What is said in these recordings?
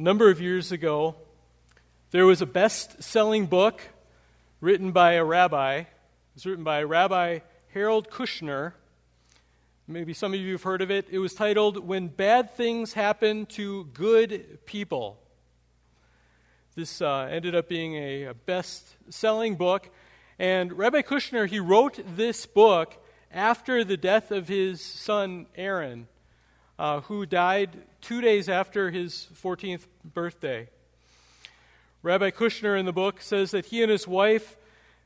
Number of years ago, there was a best selling book written by a rabbi. It was written by Rabbi Harold Kushner. Maybe some of you have heard of it. It was titled When Bad Things Happen to Good People. This uh, ended up being a, a best selling book. And Rabbi Kushner, he wrote this book after the death of his son Aaron, uh, who died two days after his 14th birthday. Rabbi Kushner in the book says that he and his wife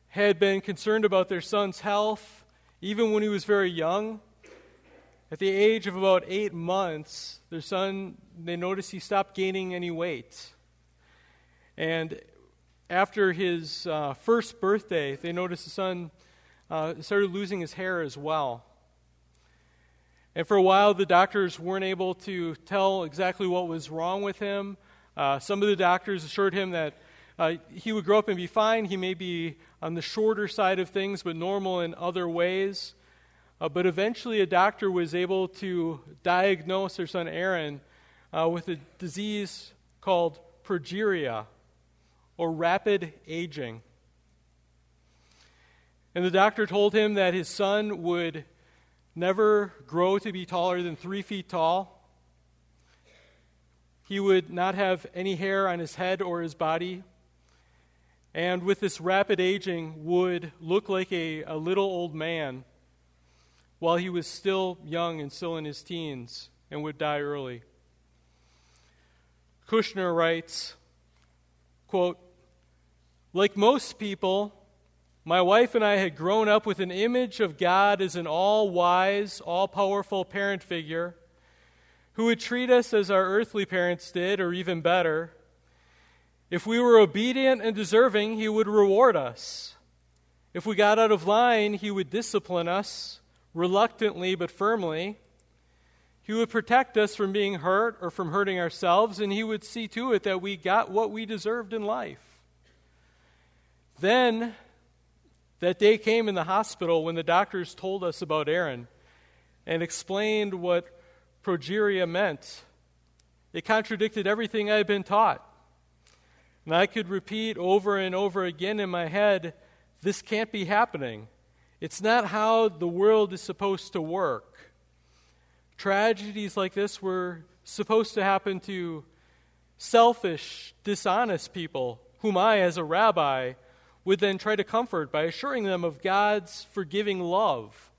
had been concerned about their son's health even when he was very young. At the age of about eight months, their son, they noticed he stopped gaining any weight. And after his uh, first birthday, they noticed the son uh, started losing his hair as well. And for a while, the doctors weren't able to tell exactly what was wrong with him. Uh, some of the doctors assured him that uh, he would grow up and be fine. He may be on the shorter side of things, but normal in other ways. Uh, but eventually, a doctor was able to diagnose their son Aaron uh, with a disease called progeria, or rapid aging. And the doctor told him that his son would never grow to be taller than three feet tall. He would not have any hair on his head or his body. And with this rapid aging, would look like a, a little old man while he was still young and still in his teens and would die early. Kushner writes, quote, like most people, my wife and I had grown up with an image of God as an all wise, all powerful parent figure who would treat us as our earthly parents did, or even better. If we were obedient and deserving, He would reward us. If we got out of line, He would discipline us, reluctantly but firmly. He would protect us from being hurt or from hurting ourselves, and He would see to it that we got what we deserved in life. Then, that day came in the hospital when the doctors told us about Aaron and explained what progeria meant. It contradicted everything I had been taught. And I could repeat over and over again in my head this can't be happening. It's not how the world is supposed to work. Tragedies like this were supposed to happen to selfish, dishonest people, whom I, as a rabbi, would then try to comfort by assuring them of God's forgiving love.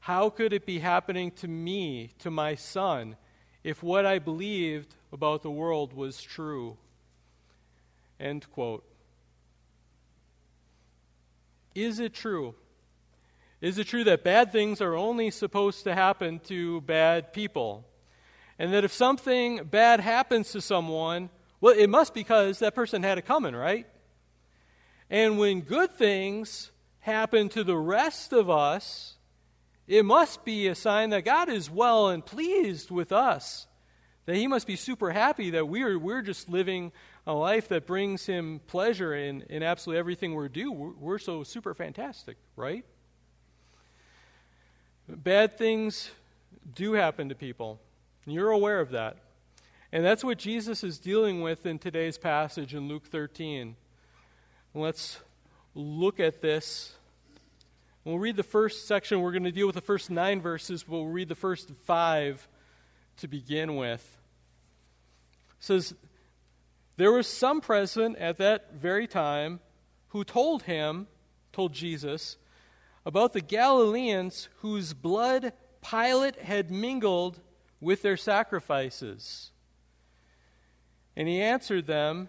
How could it be happening to me, to my son, if what I believed about the world was true? End quote. Is it true? Is it true that bad things are only supposed to happen to bad people? And that if something bad happens to someone, well, it must because that person had it coming, right? And when good things happen to the rest of us, it must be a sign that God is well and pleased with us. That He must be super happy that we're, we're just living a life that brings Him pleasure in, in absolutely everything we do. We're, we're so super fantastic, right? Bad things do happen to people. You're aware of that. And that's what Jesus is dealing with in today's passage in Luke 13. Let's look at this. We'll read the first section. We're going to deal with the first nine verses. We'll read the first five to begin with. It says, There was some present at that very time who told him, told Jesus, about the Galileans whose blood Pilate had mingled with their sacrifices. And he answered them,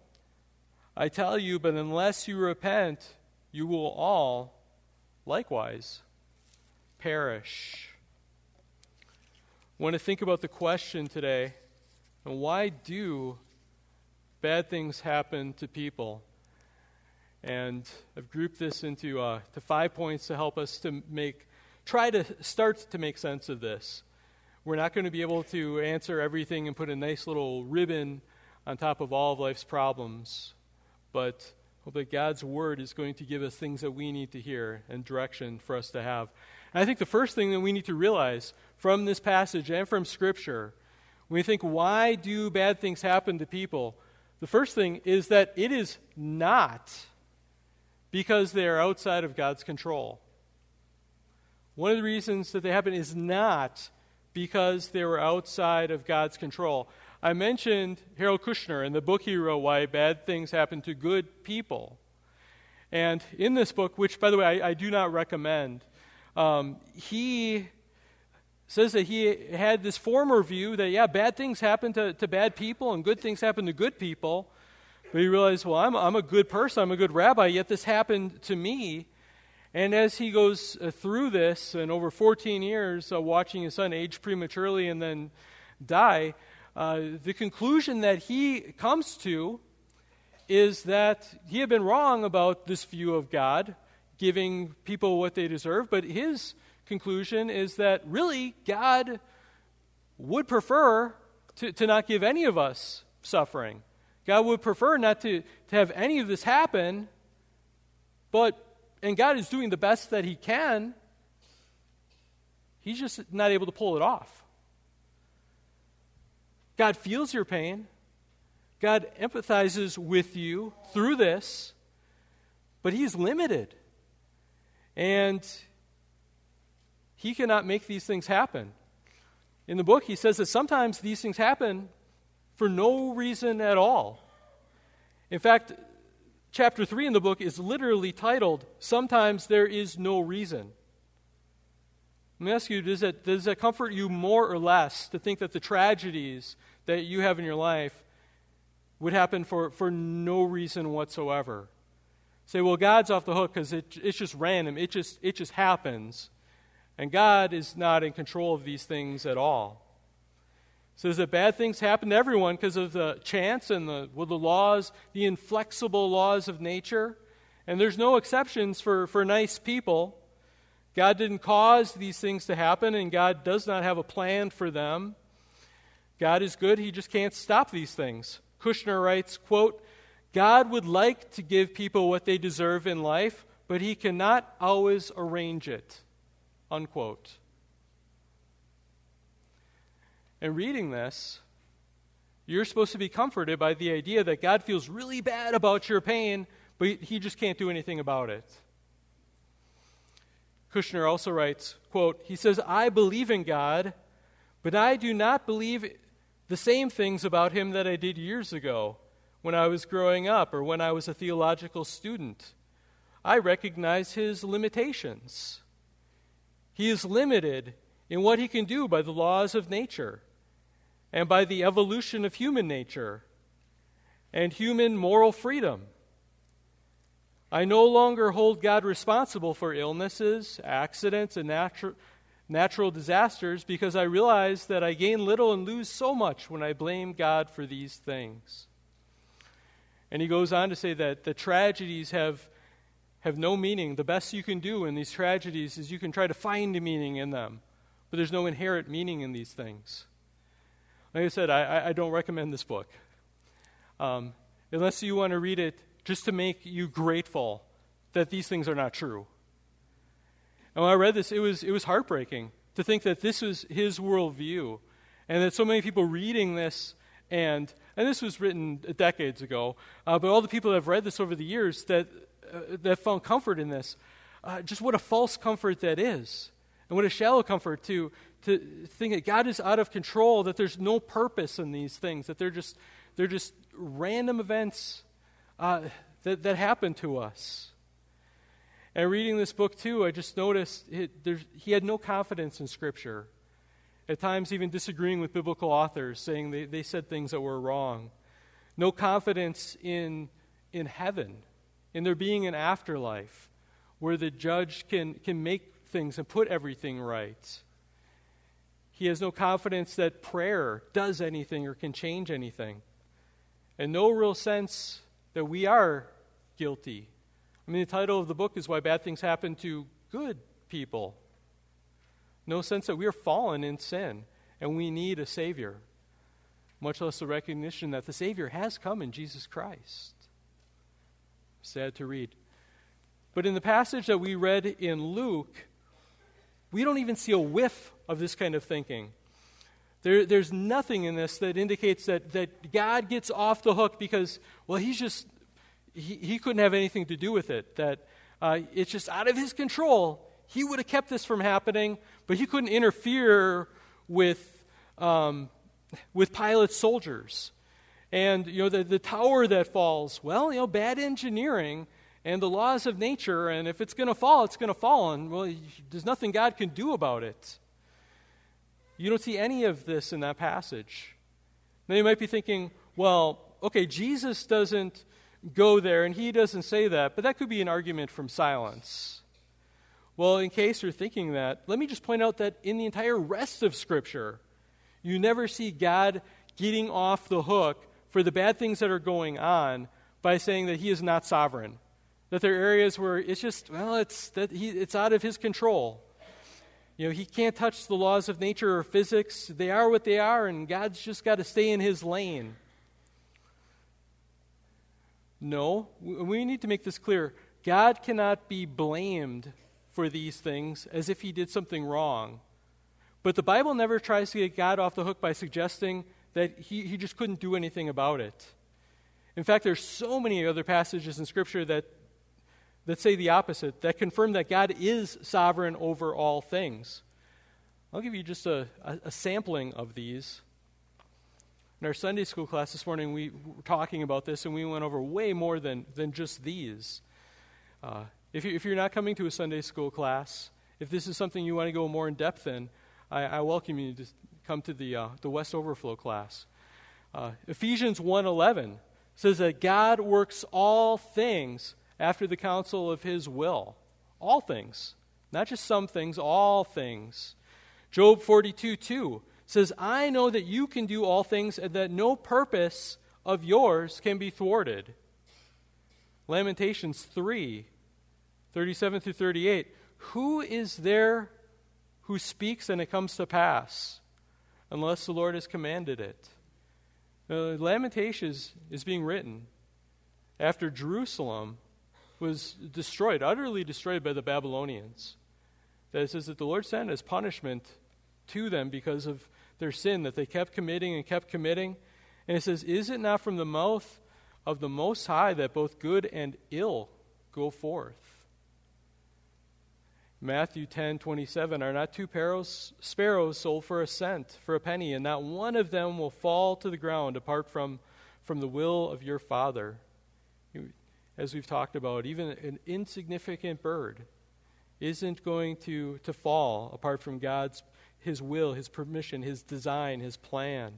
I tell you, but unless you repent, you will all likewise perish. I want to think about the question today and why do bad things happen to people. And I've grouped this into uh, to five points to help us to make, try to start to make sense of this. We're not going to be able to answer everything and put a nice little ribbon on top of all of life's problems, but hope that God's word is going to give us things that we need to hear and direction for us to have. And I think the first thing that we need to realize from this passage and from Scripture, when we think, why do bad things happen to people? The first thing is that it is not because they are outside of God's control. One of the reasons that they happen is not because they were outside of God's control. I mentioned Harold Kushner in the book he wrote, Why Bad Things Happen to Good People. And in this book, which, by the way, I, I do not recommend, um, he says that he had this former view that, yeah, bad things happen to, to bad people and good things happen to good people. But he realized, well, I'm, I'm a good person, I'm a good rabbi, yet this happened to me. And as he goes uh, through this, and over 14 years, uh, watching his son age prematurely and then die, uh, the conclusion that he comes to is that he had been wrong about this view of God, giving people what they deserve, but his conclusion is that really God would prefer to, to not give any of us suffering. God would prefer not to, to have any of this happen, but, and God is doing the best that He can, He's just not able to pull it off. God feels your pain. God empathizes with you through this, but He's limited. And he cannot make these things happen. In the book, he says that sometimes these things happen for no reason at all. In fact, chapter 3 in the book is literally titled, Sometimes There Is No Reason. Let me ask you does that, does that comfort you more or less to think that the tragedies that you have in your life would happen for, for no reason whatsoever? Say, well, God's off the hook because it, it's just random, it just, it just happens. And God is not in control of these things at all. It says that bad things happen to everyone because of the chance and the, well, the laws, the inflexible laws of nature. And there's no exceptions for, for nice people. God didn't cause these things to happen, and God does not have a plan for them. God is good, He just can't stop these things. Kushner writes, quote, God would like to give people what they deserve in life, but He cannot always arrange it. Unquote. And reading this, you're supposed to be comforted by the idea that God feels really bad about your pain, but he just can't do anything about it. Kushner also writes, quote, he says, I believe in God, but I do not believe the same things about him that I did years ago when I was growing up or when I was a theological student. I recognize his limitations. He is limited in what he can do by the laws of nature and by the evolution of human nature and human moral freedom. I no longer hold God responsible for illnesses, accidents, and natu- natural disasters because I realize that I gain little and lose so much when I blame God for these things. And he goes on to say that the tragedies have have no meaning. The best you can do in these tragedies is you can try to find a meaning in them, but there's no inherent meaning in these things. Like I said, I, I don't recommend this book. Um, unless you want to read it just to make you grateful that these things are not true. And when I read this, it was, it was heartbreaking to think that this was his worldview, and that so many people reading this and and this was written decades ago, uh, but all the people that have read this over the years that uh, that found comfort in this. Uh, just what a false comfort that is. And what a shallow comfort to, to think that God is out of control, that there's no purpose in these things, that they're just, they're just random events uh, that, that happen to us. And reading this book, too, I just noticed it, he had no confidence in Scripture. At times, even disagreeing with biblical authors, saying they, they said things that were wrong. No confidence in, in heaven in there being an afterlife where the judge can, can make things and put everything right. He has no confidence that prayer does anything or can change anything. and no real sense that we are guilty. I mean, the title of the book is Why Bad Things Happen to Good People. No sense that we are fallen in sin and we need a Savior, much less the recognition that the Savior has come in Jesus Christ. Sad to read. But in the passage that we read in Luke, we don't even see a whiff of this kind of thinking. There, there's nothing in this that indicates that, that God gets off the hook because, well, he's just, he, he couldn't have anything to do with it. That uh, it's just out of his control. He would have kept this from happening, but he couldn't interfere with, um, with Pilate's soldiers. And, you know, the, the tower that falls, well, you know, bad engineering and the laws of nature, and if it's going to fall, it's going to fall, and, well, there's nothing God can do about it. You don't see any of this in that passage. Now you might be thinking, well, okay, Jesus doesn't go there and he doesn't say that, but that could be an argument from silence. Well, in case you're thinking that, let me just point out that in the entire rest of Scripture, you never see God getting off the hook for the bad things that are going on by saying that he is not sovereign. That there are areas where it's just, well, it's, that he, it's out of his control. You know, he can't touch the laws of nature or physics. They are what they are, and God's just got to stay in his lane. No, we need to make this clear. God cannot be blamed for these things as if he did something wrong. But the Bible never tries to get God off the hook by suggesting that he, he just couldn't do anything about it. In fact, there's so many other passages in Scripture that that say the opposite, that confirm that God is sovereign over all things. I'll give you just a, a, a, sampling of these. In our Sunday school class this morning, we were talking about this, and we went over way more than, than just these. Uh, if, you, if you're not coming to a Sunday school class, if this is something you want to go more in depth in, I, I welcome you to come to the, uh, the West Overflow class. Uh, Ephesians 1.11 says that God works all things after the counsel of his will. All things. Not just some things, all things. Job 42 2 says, I know that you can do all things and that no purpose of yours can be thwarted. Lamentations 3 37 through 38. Who is there who speaks and it comes to pass unless the Lord has commanded it? Lamentations is being written after Jerusalem was destroyed, utterly destroyed by the Babylonians. That it says that the Lord sent as punishment to them because of their sin that they kept committing and kept committing. And it says, Is it not from the mouth of the Most High that both good and ill go forth? Matthew 10 27 Are not two sparrows, sparrows sold for a cent, for a penny, and not one of them will fall to the ground apart from, from the will of your Father? As we've talked about, even an insignificant bird isn't going to, to fall apart from God's his will, his permission, his design, his plan.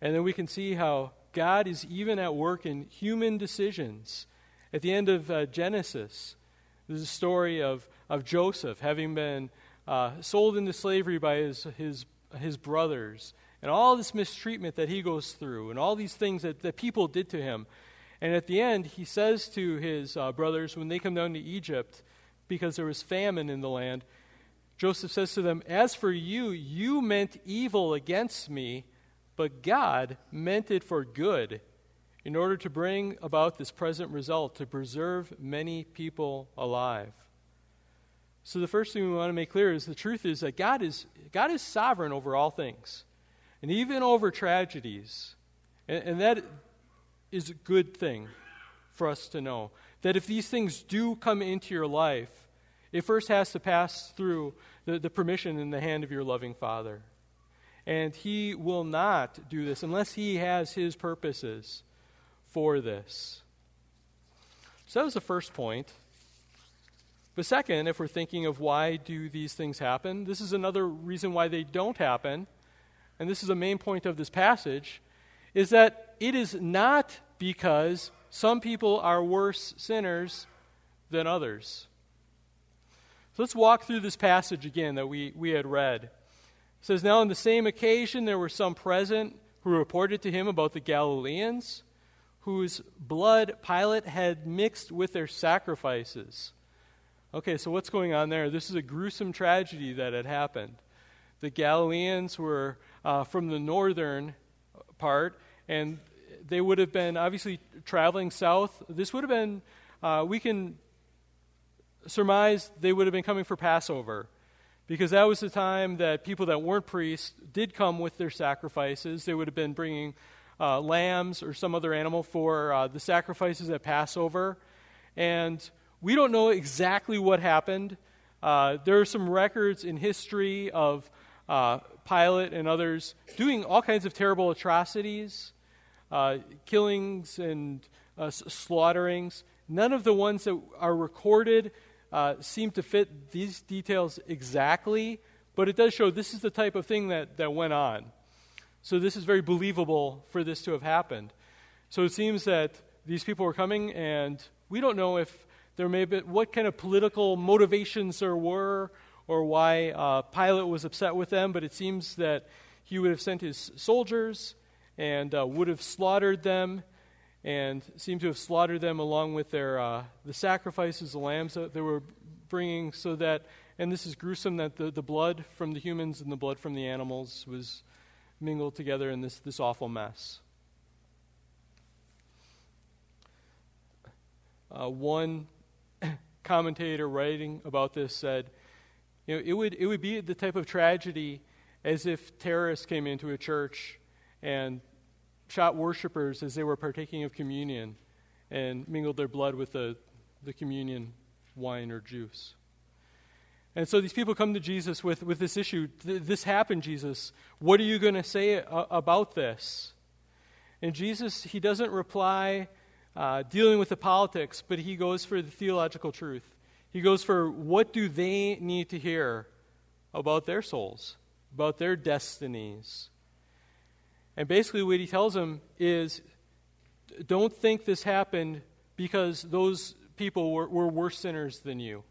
And then we can see how God is even at work in human decisions. At the end of uh, Genesis, there's a story of, of Joseph having been uh, sold into slavery by his, his, his brothers, and all this mistreatment that he goes through, and all these things that, that people did to him. And at the end, he says to his uh, brothers when they come down to Egypt, because there was famine in the land, Joseph says to them, As for you, you meant evil against me, but God meant it for good, in order to bring about this present result, to preserve many people alive. So the first thing we want to make clear is the truth is that God is, God is sovereign over all things, and even over tragedies. And, and that, is a good thing for us to know. That if these things do come into your life, it first has to pass through the, the permission in the hand of your loving Father. And He will not do this unless He has His purposes for this. So that was the first point. But second, if we're thinking of why do these things happen, this is another reason why they don't happen. And this is a main point of this passage is that it is not because some people are worse sinners than others. So let's walk through this passage again that we, we had read. It says, Now on the same occasion there were some present who reported to him about the Galileans whose blood Pilate had mixed with their sacrifices. Okay, so what's going on there? This is a gruesome tragedy that had happened. The Galileans were uh, from the northern part, and they would have been obviously traveling south. This would have been, uh, we can surmise they would have been coming for Passover because that was the time that people that weren't priests did come with their sacrifices. They would have been bringing uh, lambs or some other animal for uh, the sacrifices at Passover. And we don't know exactly what happened. Uh, there are some records in history of uh, Pilate and others doing all kinds of terrible atrocities, uh, killings and uh, slaughterings. None of the ones that are recorded uh, seem to fit these details exactly, but it does show this is the type of thing that, that went on. So this is very believable for this to have happened. So it seems that these people were coming, and we don't know if there may be what kind of political motivations there were or why uh, Pilate was upset with them, but it seems that he would have sent his soldiers and uh, would have slaughtered them and seemed to have slaughtered them along with their uh, the sacrifices, the lambs that they were bringing, so that and this is gruesome that the, the blood from the humans and the blood from the animals was mingled together in this, this awful mess. Uh, one commentator writing about this said, you know, it would, it would be the type of tragedy as if terrorists came into a church and shot worshippers as they were partaking of communion and mingled their blood with the, the communion wine or juice. And so these people come to Jesus with, with this issue This happened, Jesus. What are you going to say about this? And Jesus, he doesn't reply uh, dealing with the politics, but he goes for the theological truth. He goes for what do they need to hear about their souls, about their destinies. And basically, what he tells them is don't think this happened because those people were, were worse sinners than you.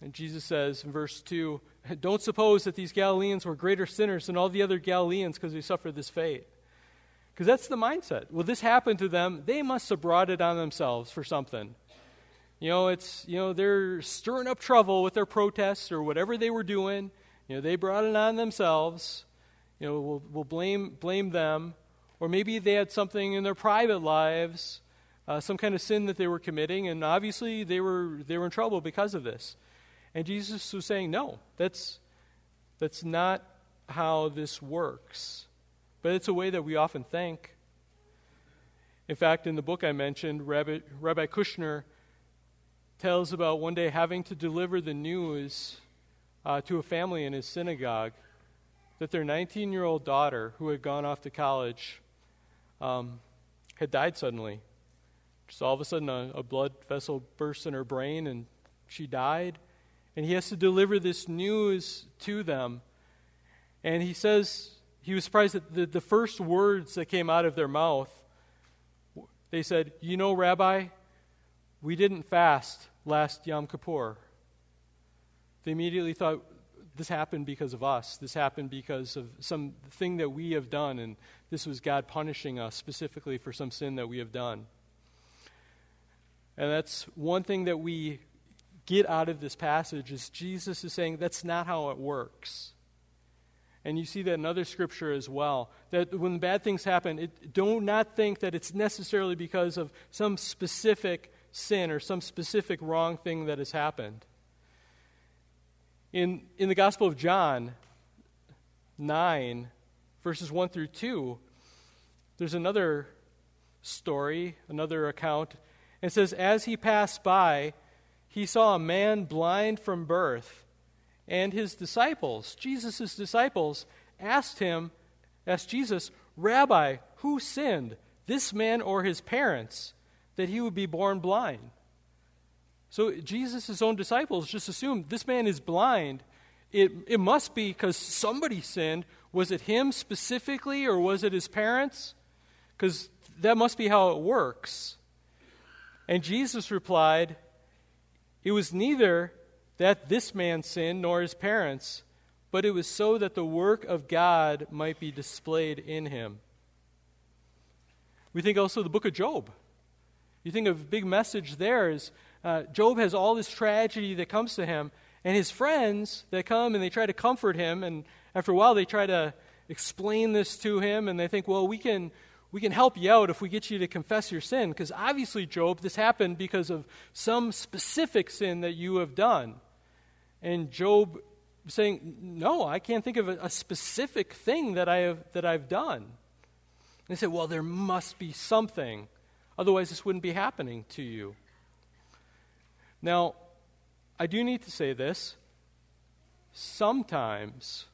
And Jesus says in verse 2 Don't suppose that these Galileans were greater sinners than all the other Galileans because they suffered this fate. Because that's the mindset. Well, this happened to them. They must have brought it on themselves for something. You know, it's, you know, they're stirring up trouble with their protests or whatever they were doing. You know, they brought it on themselves you know, we'll, we'll blame, blame them. Or maybe they had something in their private lives, uh, some kind of sin that they were committing, and obviously they were, they were in trouble because of this. And Jesus was saying, no, that's, that's not how this works. But it's a way that we often think. In fact, in the book I mentioned, Rabbi, Rabbi Kushner tells about one day having to deliver the news uh, to a family in his synagogue that their 19 year old daughter, who had gone off to college, um, had died suddenly. Just all of a sudden, a, a blood vessel burst in her brain and she died. And he has to deliver this news to them. And he says he was surprised that the, the first words that came out of their mouth, they said, You know, Rabbi, we didn't fast last Yom Kippur. They immediately thought, this happened because of us. This happened because of something that we have done, and this was God punishing us specifically for some sin that we have done. And that's one thing that we get out of this passage is Jesus is saying that's not how it works. And you see that in other scripture as well. That when bad things happen, it, do not think that it's necessarily because of some specific sin or some specific wrong thing that has happened. In, in the Gospel of John 9, verses 1 through 2, there's another story, another account. It says, As he passed by, he saw a man blind from birth, and his disciples, Jesus' disciples, asked him, asked Jesus, Rabbi, who sinned, this man or his parents, that he would be born blind? So Jesus' own disciples just assumed this man is blind. It, it must be because somebody sinned. Was it him specifically or was it his parents? Because that must be how it works. And Jesus replied, It was neither that this man sinned nor his parents, but it was so that the work of God might be displayed in him. We think also the book of Job. You think of a big message there is uh, Job has all this tragedy that comes to him, and his friends that come and they try to comfort him, and after a while they try to explain this to him, and they think, well, we can we can help you out if we get you to confess your sin, because obviously, Job, this happened because of some specific sin that you have done. And Job saying, No, I can't think of a, a specific thing that I have that I've done. They say, Well, there must be something. Otherwise, this wouldn't be happening to you. Now, I do need to say this. Sometimes,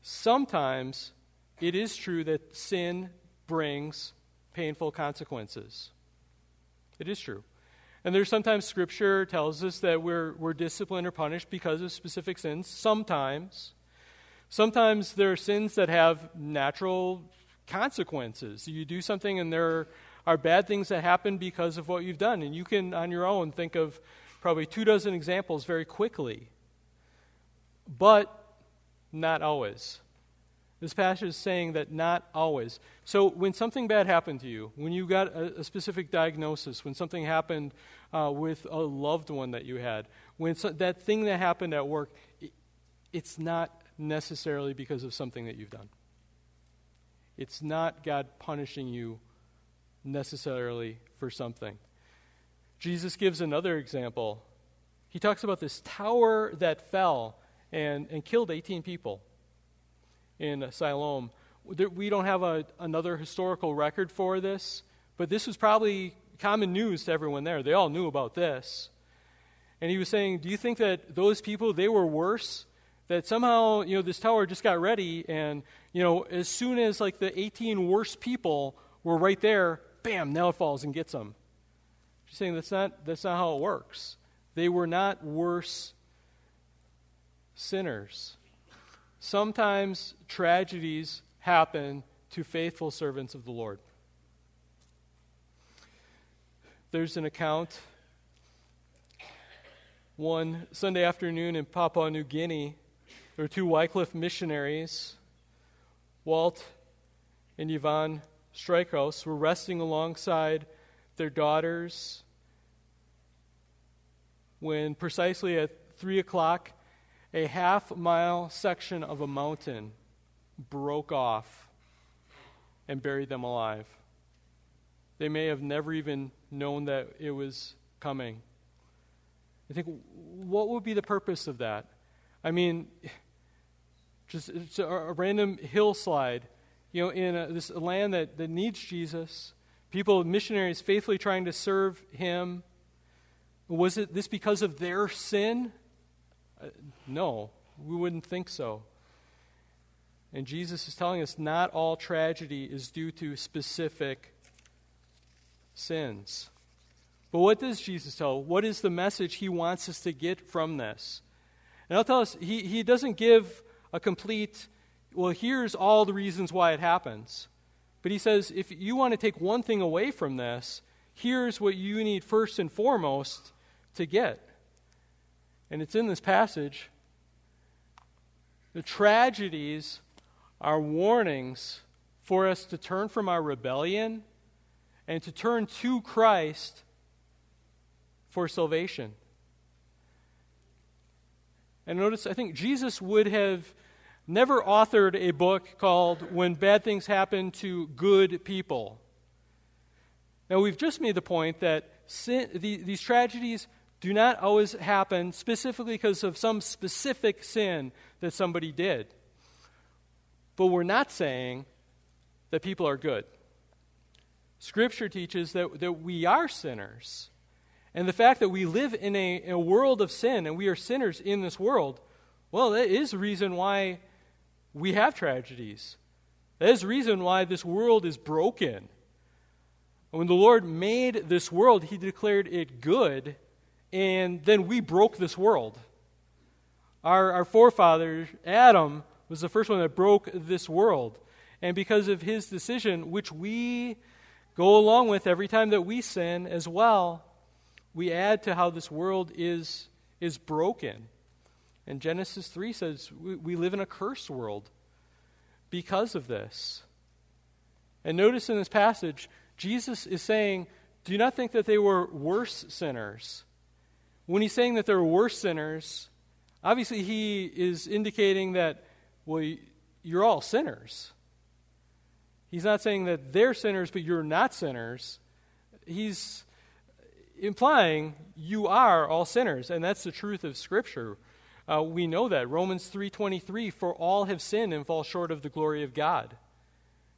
sometimes it is true that sin brings painful consequences. It is true. And there's sometimes scripture tells us that we're, we're disciplined or punished because of specific sins. Sometimes. Sometimes there are sins that have natural consequences. You do something and there are bad things that happen because of what you've done. And you can, on your own, think of probably two dozen examples very quickly. But not always. This passage is saying that not always. So, when something bad happened to you, when you got a, a specific diagnosis, when something happened uh, with a loved one that you had, when so, that thing that happened at work, it, it's not necessarily because of something that you've done. It's not God punishing you necessarily for something. Jesus gives another example. He talks about this tower that fell and, and killed 18 people in Siloam. We don't have a, another historical record for this, but this was probably common news to everyone there. They all knew about this. And he was saying, Do you think that those people, they were worse? That somehow, you know, this tower just got ready, and, you know, as soon as, like, the 18 worst people were right there, bam, now it falls and gets them. She's saying that's not, that's not how it works. They were not worse sinners. Sometimes tragedies happen to faithful servants of the Lord. There's an account one Sunday afternoon in Papua New Guinea. There were two Wycliffe missionaries, Walt and Yvonne Steinkraus, were resting alongside their daughters when precisely at 3 o'clock a half mile section of a mountain broke off and buried them alive. They may have never even known that it was coming. I think, what would be the purpose of that? I mean, just a, a random hillslide, you know, in a, this land that, that needs Jesus, people, missionaries faithfully trying to serve Him. Was it this because of their sin? Uh, no, we wouldn't think so. And Jesus is telling us not all tragedy is due to specific sins. But what does Jesus tell? What is the message he wants us to get from this? And I'll tell us, he, he doesn't give a complete, well, here's all the reasons why it happens. But he says, if you want to take one thing away from this, here's what you need first and foremost to get and it's in this passage. The tragedies are warnings for us to turn from our rebellion and to turn to Christ for salvation. And notice, I think Jesus would have never authored a book called When Bad Things Happen to Good People. Now, we've just made the point that sin, the, these tragedies do not always happen specifically because of some specific sin that somebody did. But we're not saying that people are good. Scripture teaches that, that we are sinners. And the fact that we live in a, a world of sin and we are sinners in this world, well, that is reason why we have tragedies. That is the reason why this world is broken. When the Lord made this world, He declared it good and then we broke this world. Our, our forefather, Adam, was the first one that broke this world. And because of his decision, which we go along with every time that we sin as well, we add to how this world is, is broken. And Genesis 3 says we, we live in a cursed world because of this. And notice in this passage, Jesus is saying, Do not think that they were worse sinners. When he's saying that they're worse sinners, obviously he is indicating that, well, you're all sinners. He's not saying that they're sinners, but you're not sinners. He's implying you are all sinners, and that's the truth of Scripture. Uh, we know that Romans three twenty three, for all have sinned and fall short of the glory of God.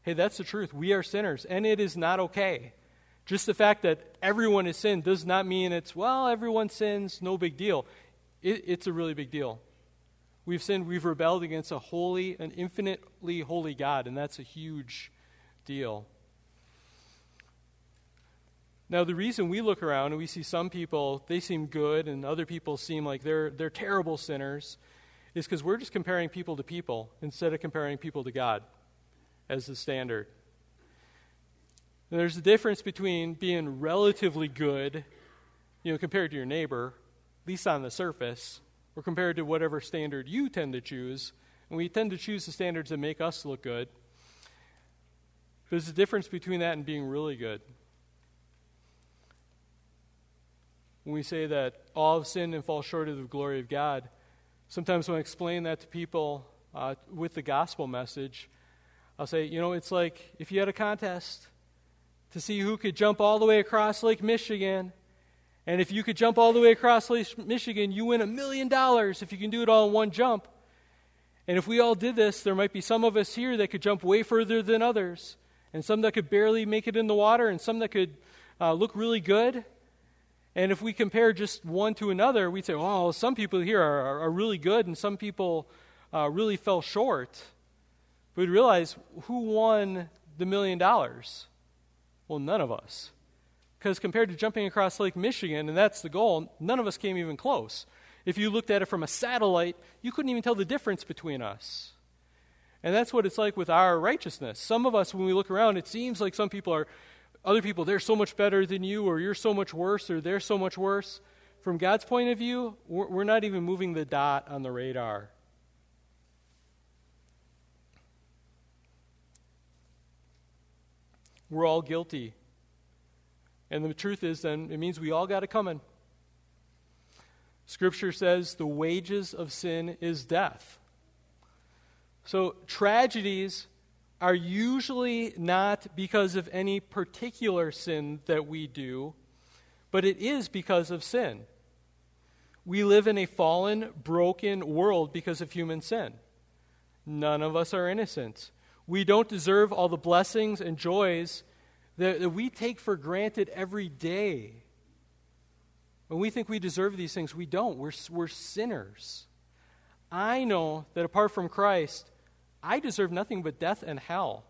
Hey, that's the truth. We are sinners, and it is not okay. Just the fact that everyone has sinned does not mean it's, well, everyone sins, no big deal. It, it's a really big deal. We've sinned, we've rebelled against a holy, an infinitely holy God, and that's a huge deal. Now, the reason we look around and we see some people, they seem good, and other people seem like they're, they're terrible sinners, is because we're just comparing people to people instead of comparing people to God as the standard. And there's a difference between being relatively good, you know, compared to your neighbor, at least on the surface, or compared to whatever standard you tend to choose. And we tend to choose the standards that make us look good. There's a difference between that and being really good. When we say that all have sinned and fall short of the glory of God, sometimes when I explain that to people uh, with the gospel message, I'll say, you know, it's like if you had a contest to see who could jump all the way across Lake Michigan. And if you could jump all the way across Lake Michigan, you win a million dollars if you can do it all in one jump. And if we all did this, there might be some of us here that could jump way further than others, and some that could barely make it in the water, and some that could uh, look really good. And if we compare just one to another, we'd say, oh, some people here are, are, really good and some people uh, really fell short. But we'd realize who won the million dollars? Well, none of us. Because compared to jumping across Lake Michigan, and that's the goal, none of us came even close. If you looked at it from a satellite, you couldn't even tell the difference between us. And that's what it's like with our righteousness. Some of us, when we look around, it seems like some people are other people, they're so much better than you, or you're so much worse, or they're so much worse. From God's point of view, we're not even moving the dot on the radar. We're all guilty. And the truth is, then, it means we all got it coming. Scripture says the wages of sin is death. So, tragedies are usually not because of any particular sin that we do, but it is because of sin. We live in a fallen, broken world because of human sin. None of us are innocent. We don't deserve all the blessings and joys that, that we take for granted every day. When we think we deserve these things, we don't. We're, we're sinners. I know that apart from Christ, I deserve nothing but death and hell.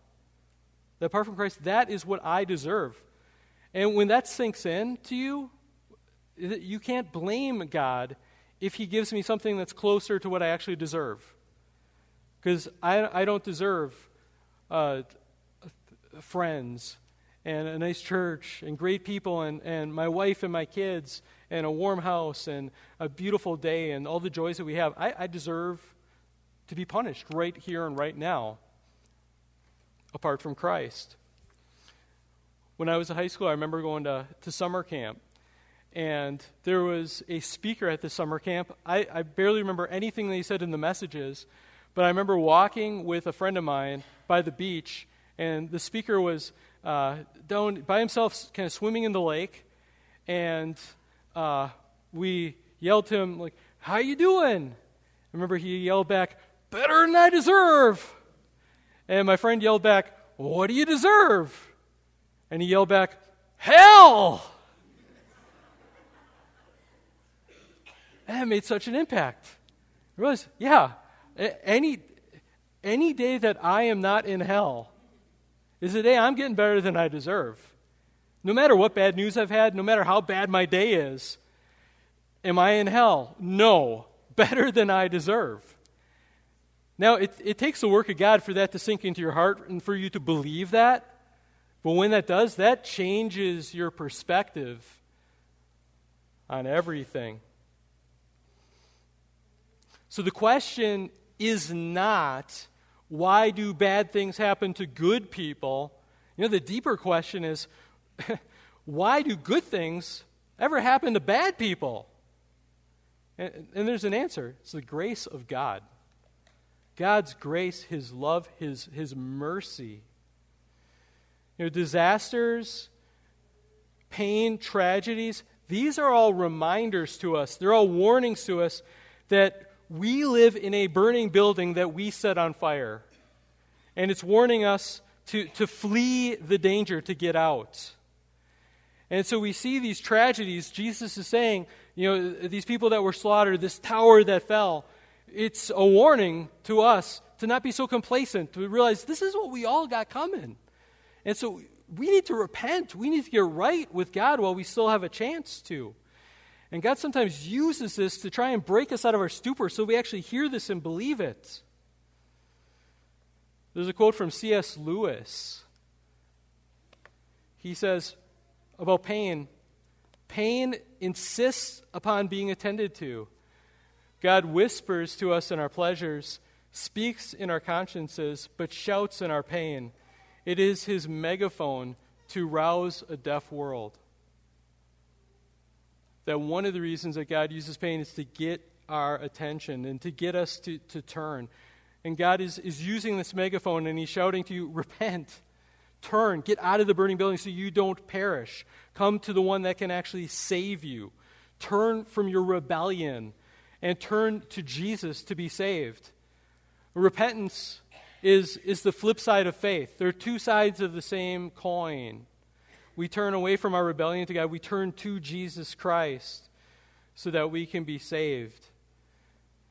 That apart from Christ, that is what I deserve. And when that sinks in to you, you can't blame God if He gives me something that's closer to what I actually deserve. Because I, I don't deserve uh, friends and a nice church and great people and, and my wife and my kids and a warm house and a beautiful day and all the joys that we have. I, I deserve to be punished right here and right now apart from Christ. When I was in high school, I remember going to, to summer camp. And there was a speaker at the summer camp. I, I barely remember anything that he said in the messages, but I remember walking with a friend of mine by the beach, and the speaker was uh, down by himself, kind of swimming in the lake, and uh, we yelled to him like, "How you doing?" I remember he yelled back, better than I deserve. And my friend yelled back, What do you deserve? And he yelled back, Hell! That made such an impact. I realized, yeah, any, any day that I am not in hell is a day I'm getting better than I deserve. No matter what bad news I've had, no matter how bad my day is, am I in hell? No, better than I deserve. Now, it, it takes the work of God for that to sink into your heart and for you to believe that. But when that does, that changes your perspective on everything. So the question is not why do bad things happen to good people? You know, the deeper question is why do good things ever happen to bad people? And, and, there's an answer it's the grace of God. God's grace, His love, His, His mercy. You know, disasters, pain, tragedies, these are all reminders to us. They're all warnings to us that we live in a burning building that we set on fire. And it's warning us to, to flee the danger, to get out. And so we see these tragedies. Jesus is saying, you know, these people that were slaughtered, this tower that fell, it's a warning to us to not be so complacent, to realize this is what we all got coming. And so we need to repent. We need to get right with God while we still have a chance to. And God sometimes uses this to try and break us out of our stupor so we actually hear this and believe it. There's a quote from C.S. Lewis. He says about pain pain insists upon being attended to. God whispers to us in our pleasures, speaks in our consciences, but shouts in our pain. It is his megaphone to rouse a deaf world that one of the reasons that God uses pain is to get our attention and to get us to, to turn. And God is, is using this megaphone and He's shouting to you, Repent, turn, get out of the burning building so you don't perish. Come to the one that can actually save you. Turn from your rebellion and turn to Jesus to be saved. Repentance is, is the flip side of faith. There are two sides of the same coin we turn away from our rebellion to God. We turn to Jesus Christ so that we can be saved.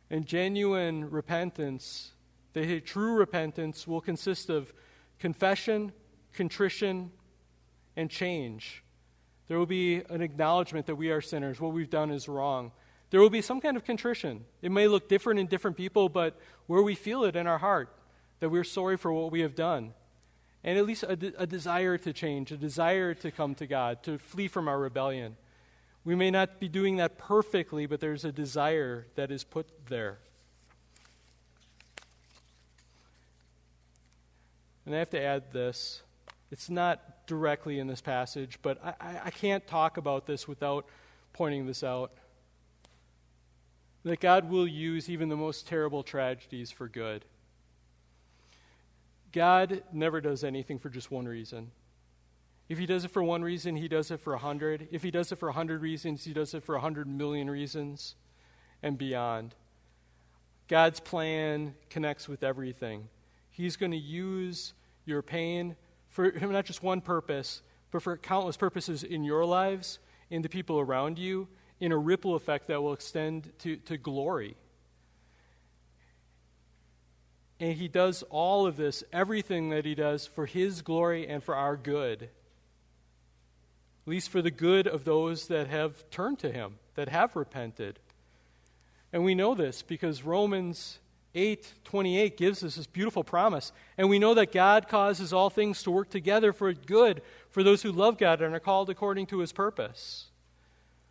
And genuine repentance, the true repentance, will consist of confession, contrition, and change. There will be an acknowledgement that we are sinners, what we've done is wrong. There will be some kind of contrition. It may look different in different people, but where we feel it in our heart, that we're sorry for what we have done and at least a, de- a desire to change, a desire to come to God, to flee from our rebellion. We may not be doing that perfectly, but there's a desire that is put there. And I have to add this. It's not directly in this passage, but I, I, can't talk about this without pointing this out. That God will use even the most terrible tragedies for good. God never does anything for just one reason. If he does it for one reason, he does it for a hundred. If he does it for a hundred reasons, he does it for a hundred million reasons and beyond. God's plan connects with everything. He's going to use your pain for him, not just one purpose, but for countless purposes in your lives, in the people around you, in a ripple effect that will extend to, to glory. And he does all of this, everything that he does, for his glory and for our good. At least for the good of those that have turned to him, that have repented. And we know this because Romans 8 28 gives us this beautiful promise. And we know that God causes all things to work together for good for those who love God and are called according to his purpose.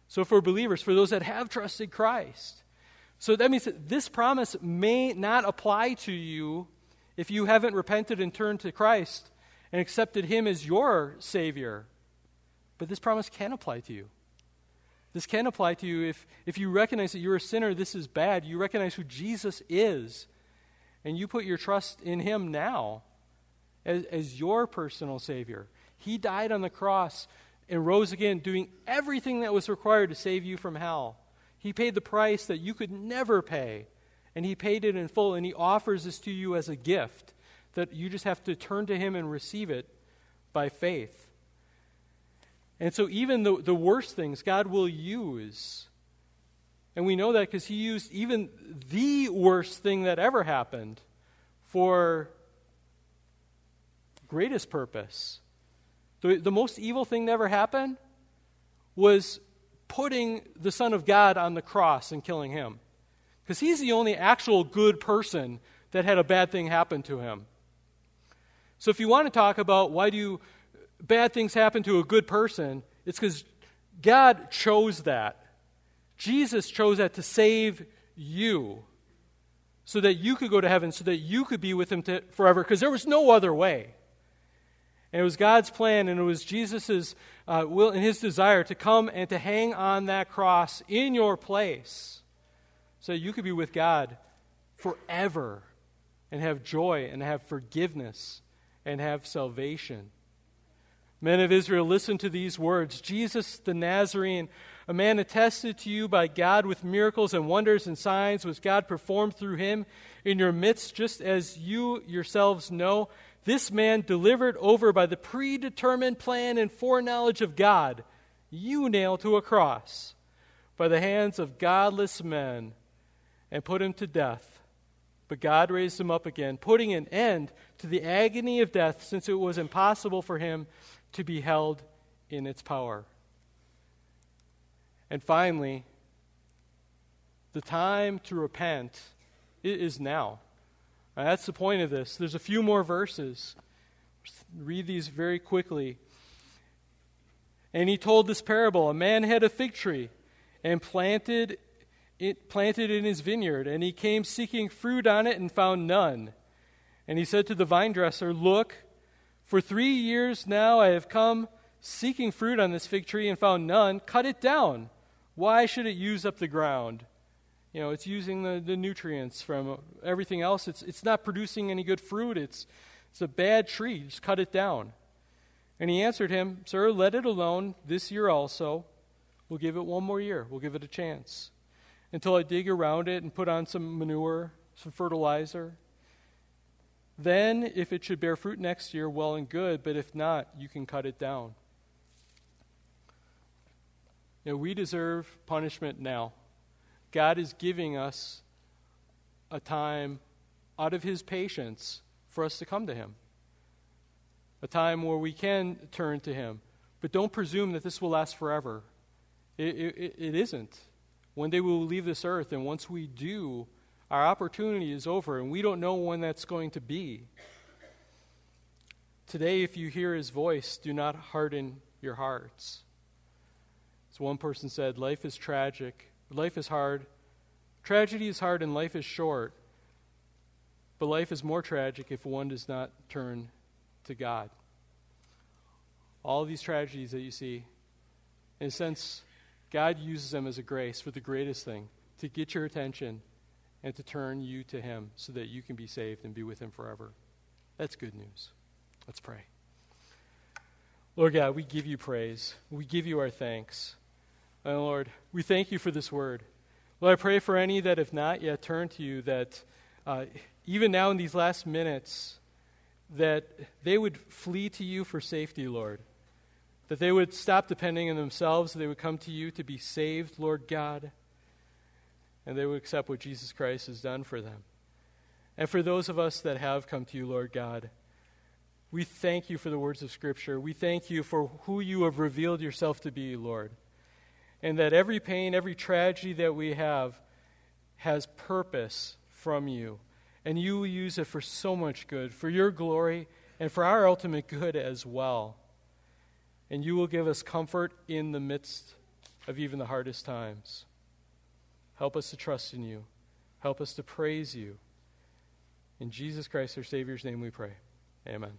So, for believers, for those that have trusted Christ, so that means that this promise may not apply to you if you haven't repented and turned to Christ and accepted Him as your Savior. But this promise can apply to you. This can apply to you if, if you recognize that you're a sinner, this is bad. You recognize who Jesus is, and you put your trust in Him now as, as your personal Savior. He died on the cross and rose again, doing everything that was required to save you from hell. He paid the price that you could never pay, and He paid it in full, and He offers this to you as a gift that you just have to turn to Him and receive it by faith. And so, even the, the worst things God will use. And we know that because He used even the worst thing that ever happened for greatest purpose. The, the most evil thing that ever happened was putting the Son of God on the cross and killing him. Because he's the only actual good person that had a bad thing happen to him. So if you want to talk about why do bad things happen to a good person, it's because God chose that. Jesus chose that to save you. so that you could go to heaven, so that you could be with him to, forever, because there was no other way. And it was God's plan, and it was Jesus' uh, will and his desire to come and to hang on that cross in your place so you could be with God forever and have joy and have forgiveness and have salvation. Men of Israel, listen to these words Jesus the Nazarene, a man attested to you by God with miracles and wonders and signs which God performed through him in your midst, just as you yourselves know. This man delivered over by the predetermined plan and foreknowledge of God, you nailed to a cross by the hands of godless men and put him to death. But God raised him up again, putting an end to the agony of death, since it was impossible for him to be held in its power. And finally, the time to repent is now. That's the point of this. There's a few more verses. Read these very quickly. And he told this parable A man had a fig tree and planted it, planted in his vineyard, and he came seeking fruit on it and found none. And he said to the vine dresser, Look, for three years now I have come seeking fruit on this fig tree and found none. Cut it down. Why should it use up the ground? You know, it's using the, the nutrients from everything else. It's, it's not producing any good fruit. It's, it's a bad tree. Just cut it down. And he answered him, Sir, let it alone this year also. We'll give it one more year. We'll give it a chance until I dig around it and put on some manure, some fertilizer. Then, if it should bear fruit next year, well and good, but if not, you can cut it down. Now, we deserve punishment now. God is giving us a time out of His patience for us to come to Him, a time where we can turn to Him. But don't presume that this will last forever. It, it, it isn't. One day we will leave this earth, and once we do, our opportunity is over, and we don't know when that's going to be. Today, if you hear his voice, do not harden your hearts. As one person said, life is tragic, life is hard. Tragedy is hard, and life is short. But life is more tragic if one does not turn to God. All these tragedies that you see, in a sense, God uses them as a grace for the greatest thing to get your attention and to turn you to Him so that you can be saved and be with Him forever. That's good news. Let's pray. Lord God, we give you praise. We give you our thanks. And Lord, we thank you for this word. Lord, I pray for any that have not yet turned to you that uh, even now in these last minutes, that they would flee to you for safety, Lord. That they would stop depending on themselves, they would come to you to be saved, Lord God and they would accept what Jesus Christ has done for them. And for those of us that have come to you, Lord God, we thank you for the words of Scripture. We thank you for who you have revealed yourself to be, Lord. And that every pain, every tragedy that we have has purpose from you. And you will use it for so much good, for your glory and for our ultimate good as well. And you will give us comfort in the midst of even the hardest times. Help us to trust in you. Help us to praise you. In Jesus Christ, our Savior's name, we pray. Amen.